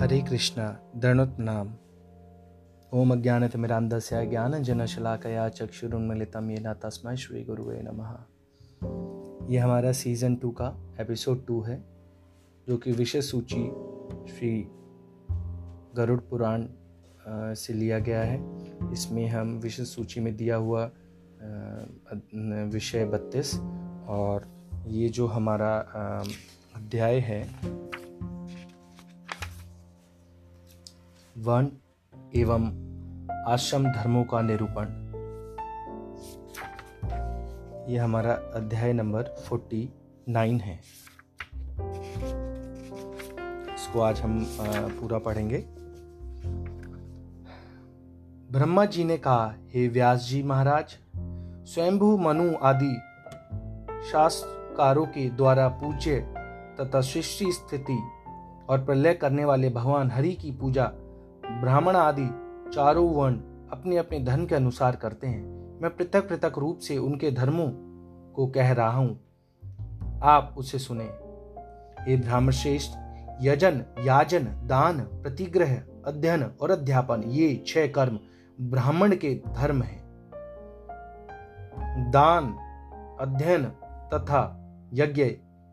हरे कृष्णा, दृणुत नाम। ओम अज्ञान तिमिरांधस्य ज्ञान अज्ञानतिमिरान्धस्य ज्ञानजनशलाकया ये ना तस्मै श्री गुरुवे नमः। ये हमारा सीज़न टू का एपिसोड टू है, जो कि विषय सूची श्री गरुड़ पुराण से लिया गया है। इसमें हम विषय सूची में दिया हुआ विषय बत्तीस और ये जो हमारा अध्याय है वर्ण एवं आश्रम धर्मों का निरूपण। यह हमारा अध्याय नंबर फोर्टी नाइन है। इसको आज हम पूरा पढ़ेंगे। ब्रह्मा जी ने कहा, हे व्यास जी महाराज, स्वयंभू, मनु आदि शास्त्रकारों के द्वारा पूज्य तथा सृष्टि स्थिति और प्रलय करने वाले भगवान हरि की पूजा ब्राह्मण आदि चारों वर्ण अपने अपने धर्म के अनुसार करते हैं। मैं पृथक पृथक रूप से उनके धर्मों को कह रहा हूँ। आप उसे सुने। हे ब्राह्मण श्रेष्ठ यजन, याजन, दान, प्रतिग्रह, अध्ययन और अध्यापन, ये छह कर्म ब्राह्मण के धर्म हैं। दान, अध्ययन तथा यज्ञ,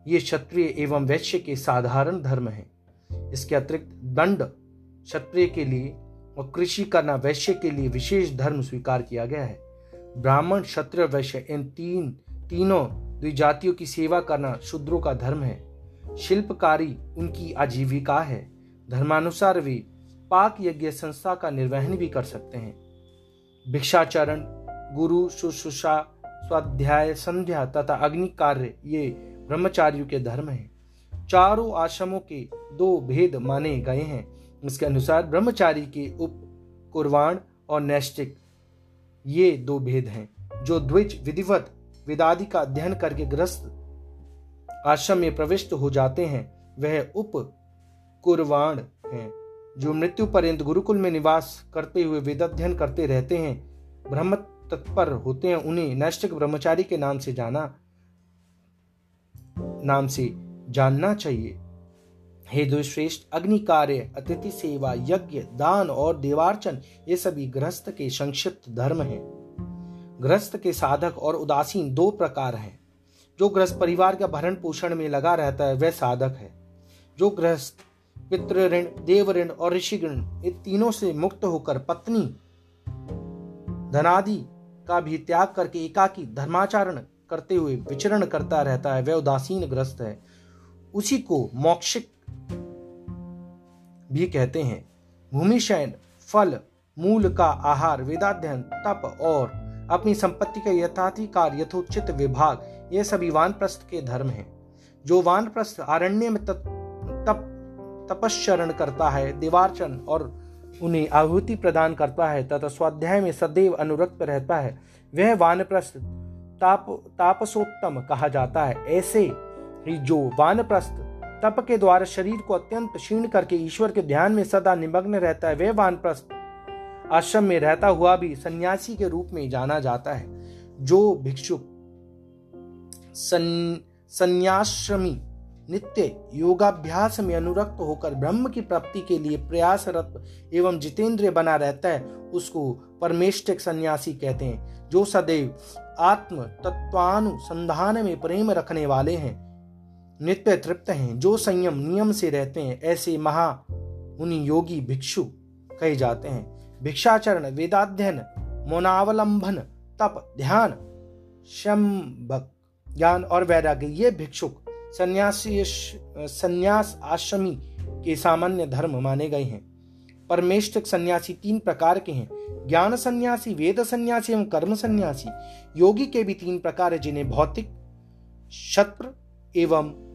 ये क्षत्रिय एवं वैश्य के साधारण धर्म हैं। इसके अतिरिक्त दंड क्षत्रिय के लिए और कृषि करना वैश्य के लिए विशेष धर्म स्वीकार किया गया है। ब्राह्मण, क्षत्रिय, वैश्य, इन तीन, तीनों द्विजातियों की सेवा करना शूद्रों का धर्म है। शिल्पकारी उनकी आजीविका है। धर्मानुसार वे पाक यज्ञ संस्था का निर्वहन भी कर सकते हैं। भिक्षाचरण, गुरु, शुश्रूषा, स्वाध्याय, संध्या तथा अग्नि कार्य ये ब्रह्मचारियों के धर्म हैं। चारों आश्रमों के दो भेद माने गए हैं। इसके अनुसार ब्रह्मचारी के उप कुर्वाण और नैष्टिक ये दो भेद हैं, जो द्विज, विधिवत, विदादि का अध्ययन करके ग्रस्त आश्रम में प्रविष्ट हो जाते हैं, वह उप कुर्वाण हैं, जो मृत्यु पर्यंत गुरुकुल में निवास करते हुए वेदाध्ययन करते रहते हैं, ब्रह्म तत्पर होते हैं, उन्हें नैष्टिक ब्रह्मचारी के नाम से जाना, नाम से जानना चाहिए। हे दुश्रेष्ठ अग्नि कार्य अतिथि सेवा, यज्ञ, दान और देवार्चन, ये सभी गृहस्थ के संक्षिप्त धर्म हैं। गृहस्थ के साधक और उदासीन दो प्रकार हैं। जो गृहस्थ परिवार का भरण पोषण में लगा रहता है, वह साधक है। जो गृहस्थ पितृ ऋण देव ऋण और ऋषि ऋण इन तीनों से मुक्त होकर पत्नी, धनादि का भी त्याग करके एकाकी धर्माचरण करते हुए विचरण करता रहता है, वह उदासीन ग्रस्त है। उसी को मौक्षिक भी कहते हैं, भूमि शयन, फल, मूल का आहार, वेदाध्ययन, तप और अपनी संपत्ति का यथाधिकार यथोचित विभाग, ये सभी वानप्रस्थ के धर्म हैं। जो वानप्रस्थ आरण्य में तप तपस्रण करता है, देवार्चन और उन्हें आहुति प्रदान करता है, तथा स्वाध्याय में सदैव अनुरक्त रहता है, वह वानप्रस्थ ताप, तापसोत्तम कहा जाता है। ऐसे ही जो वानप्रस्थ तप के द्वारा शरीर को अत्यंत क्षीण करके ईश्वर के ध्यान में सदा निमग्न रहता है, वह वानप्रस्थ आश्रम में रहता हुआ भी सन्यासी के रूप में जाना जाता है। जो भिक्षुक सन्याश्रमी, नित्य योगाभ्यास में अनुरक्त होकर ब्रह्म की प्राप्ति के लिए प्रयासरत एवं जितेंद्रिय बना रहता है, उसको परमेष्टिक सन्यासी कहते हैं, जो सदैव आत्म तत्वानुसंधान में प्रेम रखने वाले हैं। नित्य तृप्त हैं, जो संयम नियम से रहते हैं, ऐसे महा उन्हीं योगी भिक्षु कहे जाते हैं। भिक्षाचरण, वेदाध्ययन, मोनावलंबन, तप, ध्यान ज्ञान और वैराग्य, ये भिक्षुक सन्यासी, संन्यास आश्रमी के सामान्य धर्म माने गए हैं। परमेष्ठिक सन्यासी तीन प्रकार के हैं। ज्ञान सन्यासी, वेद सन्यासी एवं कर्म सन्यासी। योगी के भी तीन प्रकार है, जिन्हें भौतिक क्षत्र एवं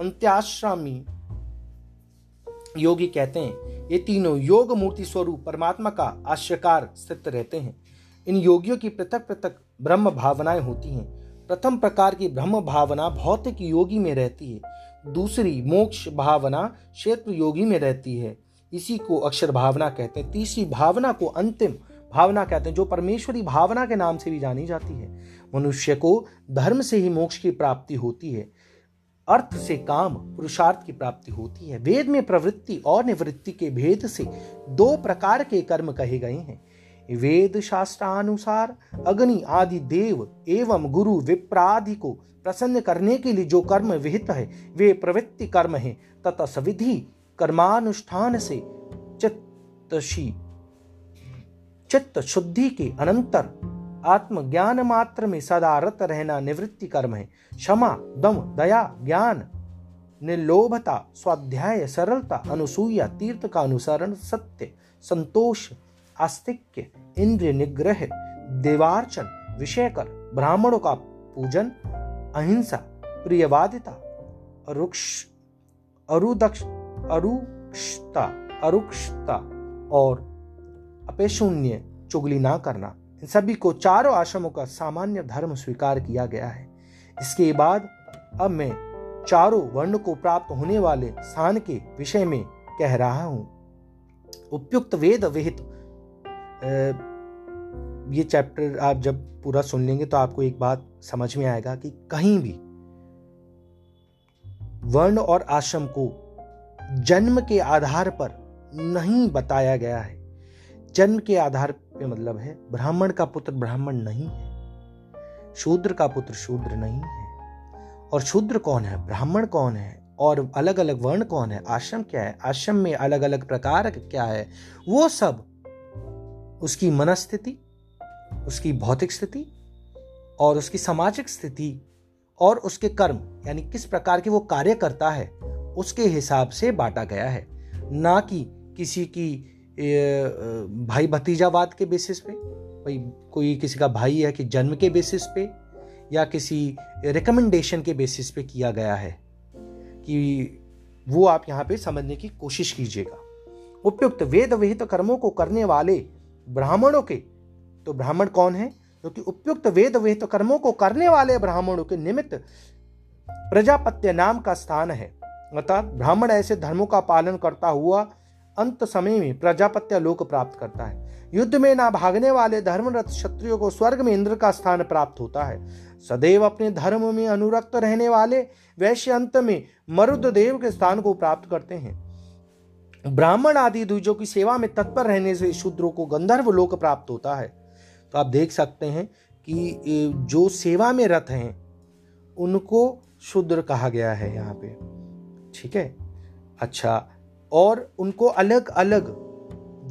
अंत्याश्रामी योगी कहते हैं, ये तीनों योग मूर्ति स्वरूप परमात्मा का आश्यकार स्थित रहते हैं। इन योगियों की पृथक पृथक ब्रह्म भावनाएँ होती हैं। प्रथम प्रकार की ब्रह्म भावना भौतिक योगी में रहती है। दूसरी, मोक्ष भावना क्षेत्र योगी में रहती है। इसी को अक्षर भावना कहते हैं। तीसरी, भावना को अंतिम भावना कहते हैं, जो परमेश्वरी भावना के नाम से भी जानी जाती है। मनुष्य को धर्म से ही मोक्ष की प्राप्ति होती है। अर्थ से काम पुरुषार्थ की प्राप्ति होती है। वेद में प्रवृत्ति और निवृत्ति के भेद से दो प्रकार के कर्म कहे गए हैं। वेद शास्त्रानुसार अग्नि आदि देव एवं गुरु विप्रादि को प्रसन्न करने के लिए जो कर्म विहित है, वे प्रवृत्ति कर्म है। तथा सविधि कर्मानुष्ठान से चित्तशी चित्त शुद्धि के अनंतर आत्मज्ञान मात्र में सदा रत रहना निवृत्ति कर्म है। क्षमा, दम, दया, ज्ञान, निर्लोभता, स्वाध्याय, सरलता, अनुसूया, तीर्थ का अनुसरण, सत्य, संतोष, आस्तिक्य, इंद्रिय निग्रह, देवार्चन विषय कर ब्राह्मणों का पूजन, अहिंसा, प्रियवादिता, अरुक्ष, अरुदक्ष, अरुक्षता अरुक्षता, और अपेशून्य चुगली ना करना। इन सभी को चारों आश्रमों का सामान्य धर्म स्वीकार किया गया है। इसके बाद अब मैं चारों वर्ण को प्राप्त होने वाले स्थान के विषय में कह रहा हूँ। उपयुक्त वेद विहित ये चैप्टर आप जब पूरा सुन लेंगे तो आपको एक बात समझ में आएगा कि कहीं भी वर्ण और आश्रम को जन्म के आधार पर नहीं बताया गया है। जन्म के आधार पे मतलब है, ब्राह्मण का पुत्र ब्राह्मण नहीं है, शूद्र का पुत्र शूद्र नहीं है। और शूद्र कौन है? ब्राह्मण कौन है? और अलग अलग वर्ण कौन है? आश्रम क्या है? आश्रम में अलग अलग प्रकार क्या है? वो सब, उसकी मनस्थिति, उसकी भौतिक स्थिति, और उसकी सामाजिक स्थिति, और उसके कर्म, यानी किस प्रकार के वो कार्य करता है, उसके हिसाब से बांटा गया है। ना कि किसी की भाई भतीजावाद के बेसिस पे? भाई, कोई किसी का भाई है कि जन्म के बेसिस पे? या किसी रिकमेंडेशन के बेसिस पे किया गया है कि वो आप यहाँ पे समझने की कोशिश कीजिएगा? उपयुक्त वेद विहित कर्मों को करने वाले ब्राह्मणों के तो ब्राह्मण कौन है? क्योंकि तो उपयुक्त वेद विहित कर्मों को करने वाले ब्राह्मणों के निमित्त प्रजापत्य नाम का स्थान है। अर्थात ब्राह्मण ऐसे धर्मों का पालन करता हुआ अंत समय में प्रजापत्य लोक प्राप्त करता है। युद्ध में ना भागने वाले धर्मरथ क्षत्रियों को स्वर्ग में इंद्र का स्थान प्राप्त होता है। सदैव अपने धर्म में अनुरक्त रहने वाले वैश्य अंत में मरुद देव के स्थान को प्राप्त करते हैं। ब्राह्मण आदि द्विजों की सेवा में तत्पर रहने से शूद्रों को गंधर्व लोक प्राप्त होता है। तो आप देख सकते हैं कि जो सेवा में रत हैं, उनको शूद्र कहा गया है यहाँ पे। ठीक है? अच्छा और उनको अलग अलग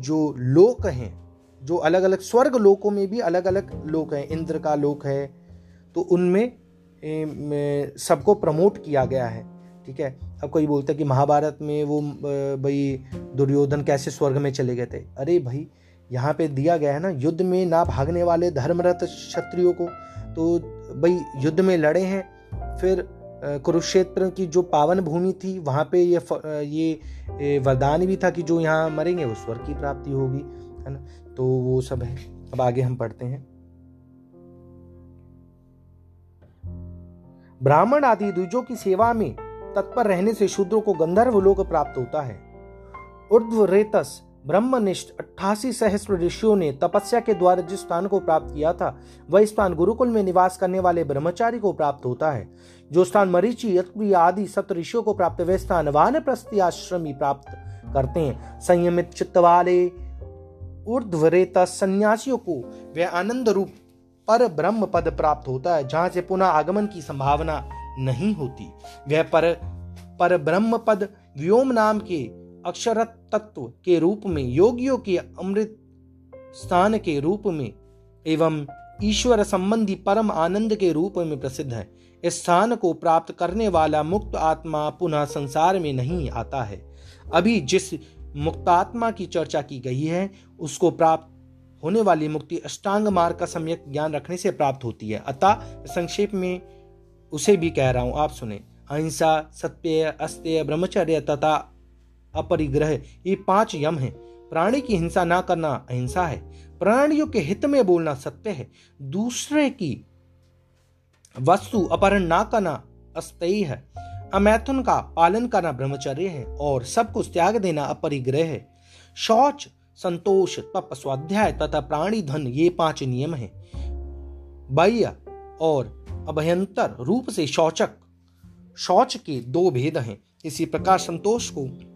जो लोक हैं, जो अलग अलग स्वर्ग लोकों में भी अलग अलग लोक हैं, इंद्र का लोक है तो उनमें सबको प्रमोट किया गया है, ठीक है? अब कोई बोलता है कि महाभारत में वो भाई दुर्योधन कैसे स्वर्ग में चले गए थे? अरे भाई, यहाँ पे दिया गया है ना, युद्ध में ना भागने वाले धर्मरत क्षत्रियो को तो भाई युद्ध में लड़े हैं, फिर कुरुक्षेत्र की जो पावन भूमि थी, वहाँ पे ये ये वरदान भी था कि जो यहाँ मरेंगे, वो स्वर्ग की प्राप्ति होगी, है ना? तो वो सब है। अब आगे हम पढ़ते हैं। ब्राह्मण आदि द्विजों की सेवा में तत्पर रहने से शूद्रों को गंधर्व लोक प्राप्त होता है। उर्ध्व रेतस ब्रह्मनिष्ठ अट्ठासी सहस्र ऋषियों ने तपस्या के द्वारा जिस स्थान को प्राप्त किया था, वह स्थान गुरुकुल में निवास करने वाले ब्रह्मचारी को प्राप्त होता है। जो स्थान मरीचि आदि सत ऋषियों को प्राप्त वह स्थान वान आश्रमी प्राप्त करते हैं। संयमित चित्त वाले ऊर्ध्वरेता सन्यासियों को वह आनंद रूप पर ब्रह्म पद प्राप्त होता है, जहाँ से पुनः आगमन की संभावना नहीं होती। वह पर पर ब्रह्म पद व्योम नाम के अक्षर तत्व के रूप में, योगियों के अमृत स्थान के रूप में, एवं ईश्वर संबंधी परम आनंद के रूप में प्रसिद्ध है। इस स्थान को प्राप्त करने वाला मुक्त आत्मा पुनः संसार में नहीं आता है। अभी जिस मुक्तात्मा की चर्चा की गई है, उसको प्राप्त होने वाली मुक्ति अष्टांग मार्ग का सम्यक ज्ञान रखने से प्राप्त होती है। अतः संक्षेप में उसे भी कह रहा हूँ, आप सुने। अहिंसा, सत्य, अस्त्य, ब्रह्मचर्य तथा अपरिग्रह, ये पाँच यम हैं। प्राणी की हिंसा ना करना अहिंसा है। प्राणियों के हित में बोलना सत्य है। दूसरे की वस्तु अपहरण ना करना अस्तयी है। अमैथुन का पालन करना ब्रह्मचर्य है और सब कुछ त्याग देना अपरिग्रह है। शौच, संतोष, तप, स्वाध्याय तथा प्राणी धन, ये पाँच नियम हैं। बाह्य और अभयंतर रूप से शौचक। शौच के दो भेद हैं। इसी प्रकार संतोष को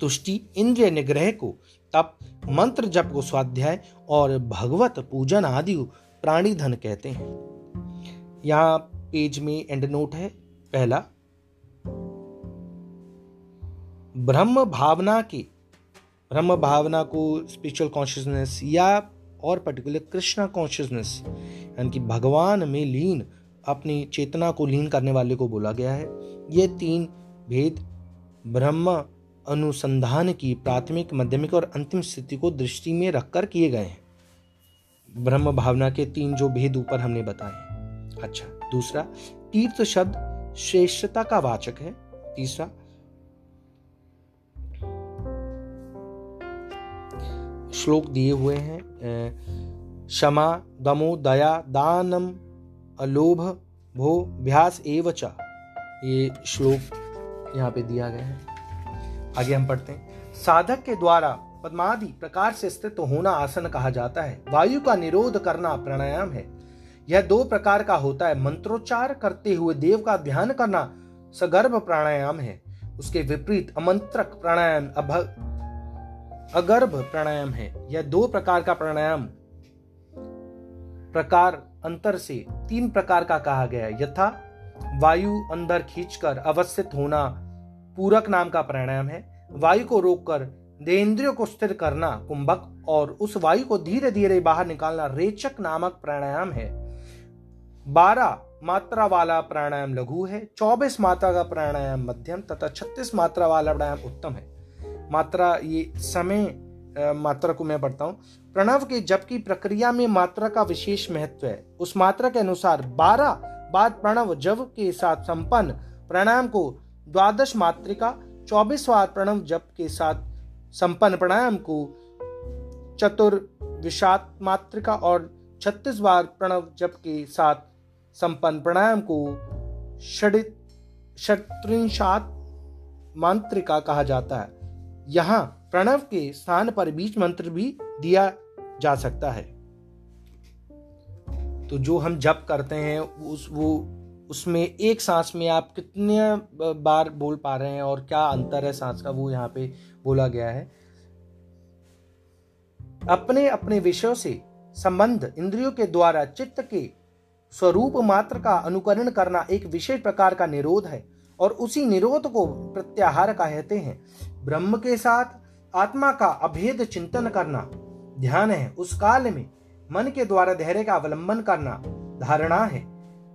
तुष्टि इंद्रिय निग्रह को, तप, मंत्र जप को स्वाध्याय और भगवत पूजन आदि प्राणी धन कहते हैं। यहाँ पेज में एंड नोट है। पहला, ब्रह्म भावना के, ब्रह्म भावना को स्पिरिचुअल कॉन्शियसनेस या और पर्टिकुलर कृष्णा कॉन्शियसनेस यानी कि भगवान में लीन, अपनी चेतना को लीन करने वाले को बोला गया है। ये तीन भेद, ब्रह्म अनुसंधान की प्राथमिक, माध्यमिक और अंतिम स्थिति को दृष्टि में रखकर किए गए हैं। ब्रह्म भावना के तीन जो भेद ऊपर हमने बताए अच्छा दूसरा, तीर्थ शब्द श्रेष्ठता का वाचक है। तीसरा, श्लोक दिए हुए हैं क्षमा, दमो, दया, दानम, अलोभ, भो, भ्यास, एवच। ये श्लोक यहाँ पे दिया गया है। आगे हम पढ़ते हैं। साधक के द्वारा पद्मादि प्रकार से स्थित होना आसन कहा जाता है। वायु का निरोध करना प्राणायाम है। यह दो प्रकार का होता है। मंत्रोच्चार करते हुए देव का ध्यान करना सगर्भ प्राणायाम है। उसके विपरीत अमंत्रक प्राणायाम अगर्भ प्राणायाम है। यह दो प्रकार का प्राणायाम प्रकार अंतर से तीन प्रकार का कहा गया है। यथा वायु अंदर खींचकर अवस्थित होना पूरक नाम का प्राणायाम है। वायु को रोककर देन्द्रियों को स्थिर करना कुंभक और उस वायु को धीरे धीरे बाहर निकालना रेचक नामक प्राणायाम है। बारह मात्रा वाला प्राणायाम लघु है, चौबीस मात्रा का प्राणायाम मध्यम तथा छत्तीस मात्रा वाला प्राणायाम उत्तम है। मात्रा ये समय मात्रा को मैं पढ़ता हूँ। प्रणव के जप की प्रक्रिया में मात्रा का विशेष महत्व है, उस मात्रा के अनुसार बारह बाद प्रणव जब के साथ संपन्न प्राणायाम को द्वादश मात्रिका चौबीस बार प्रणव जप के साथ संपन्न प्राणायाम को चतुर विषात मात्रिका और छत्तीस बार प्रणव जप के साथ संपन्न प्राणायाम को षडित मांत्रिका कहा जाता है। यहाँ प्रणव के स्थान पर बीज मंत्र भी दिया जा सकता है। तो जो हम जप करते हैं, उस वो उसमें एक सांस में आप कितने बार बोल पा रहे हैं और क्या अंतर है सांस का, वो यहाँ पे बोला गया है। अपने अपने विषयों से संबंध इंद्रियों के द्वारा चित्त के स्वरूप मात्र का अनुकरण करना एक विशेष प्रकार का निरोध है और उसी निरोध को प्रत्याहार कहते हैं। ब्रह्म के साथ आत्मा का अभेद चिंतन करना ध्यान है। उस काल में मन के द्वारा धैर्य का अवलंबन करना धारणा है।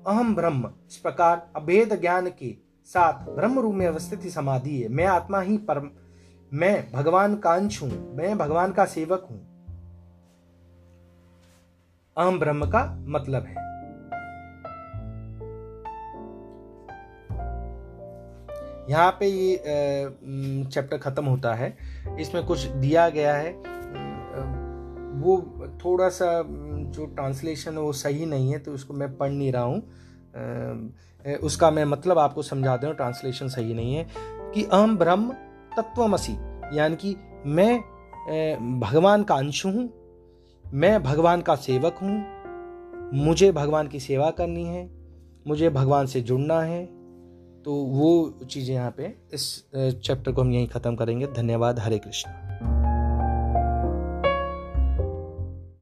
अहम ब्रह्म, इस प्रकार अभेद ज्ञान के साथ ब्रह्म रूप में अवस्थित समाधि है। मैं आत्मा ही परम, मैं भगवान का अंश हूँ, मैं भगवान का सेवक हूँ। अहम ब्रह्म का मतलब है। यहाँ पे ये चैप्टर ख़त्म होता है। इसमें कुछ दिया गया है वो थोड़ा सा जो ट्रांसलेशन है वो सही नहीं है तो उसको मैं पढ़ नहीं रहा हूँ। उसका मैं मतलब आपको समझा दूँ ट्रांसलेशन सही नहीं है, कि अहम ब्रह्म तत्वमसी यानी कि मैं भगवान का अंश हूँ, मैं भगवान का सेवक हूँ, मुझे भगवान की सेवा करनी है, मुझे भगवान से जुड़ना है तो वो चीज़ें यहाँ पे इस चैप्टर को हम यहीं ख़त्म करेंगे। धन्यवाद। हरे कृष्ण।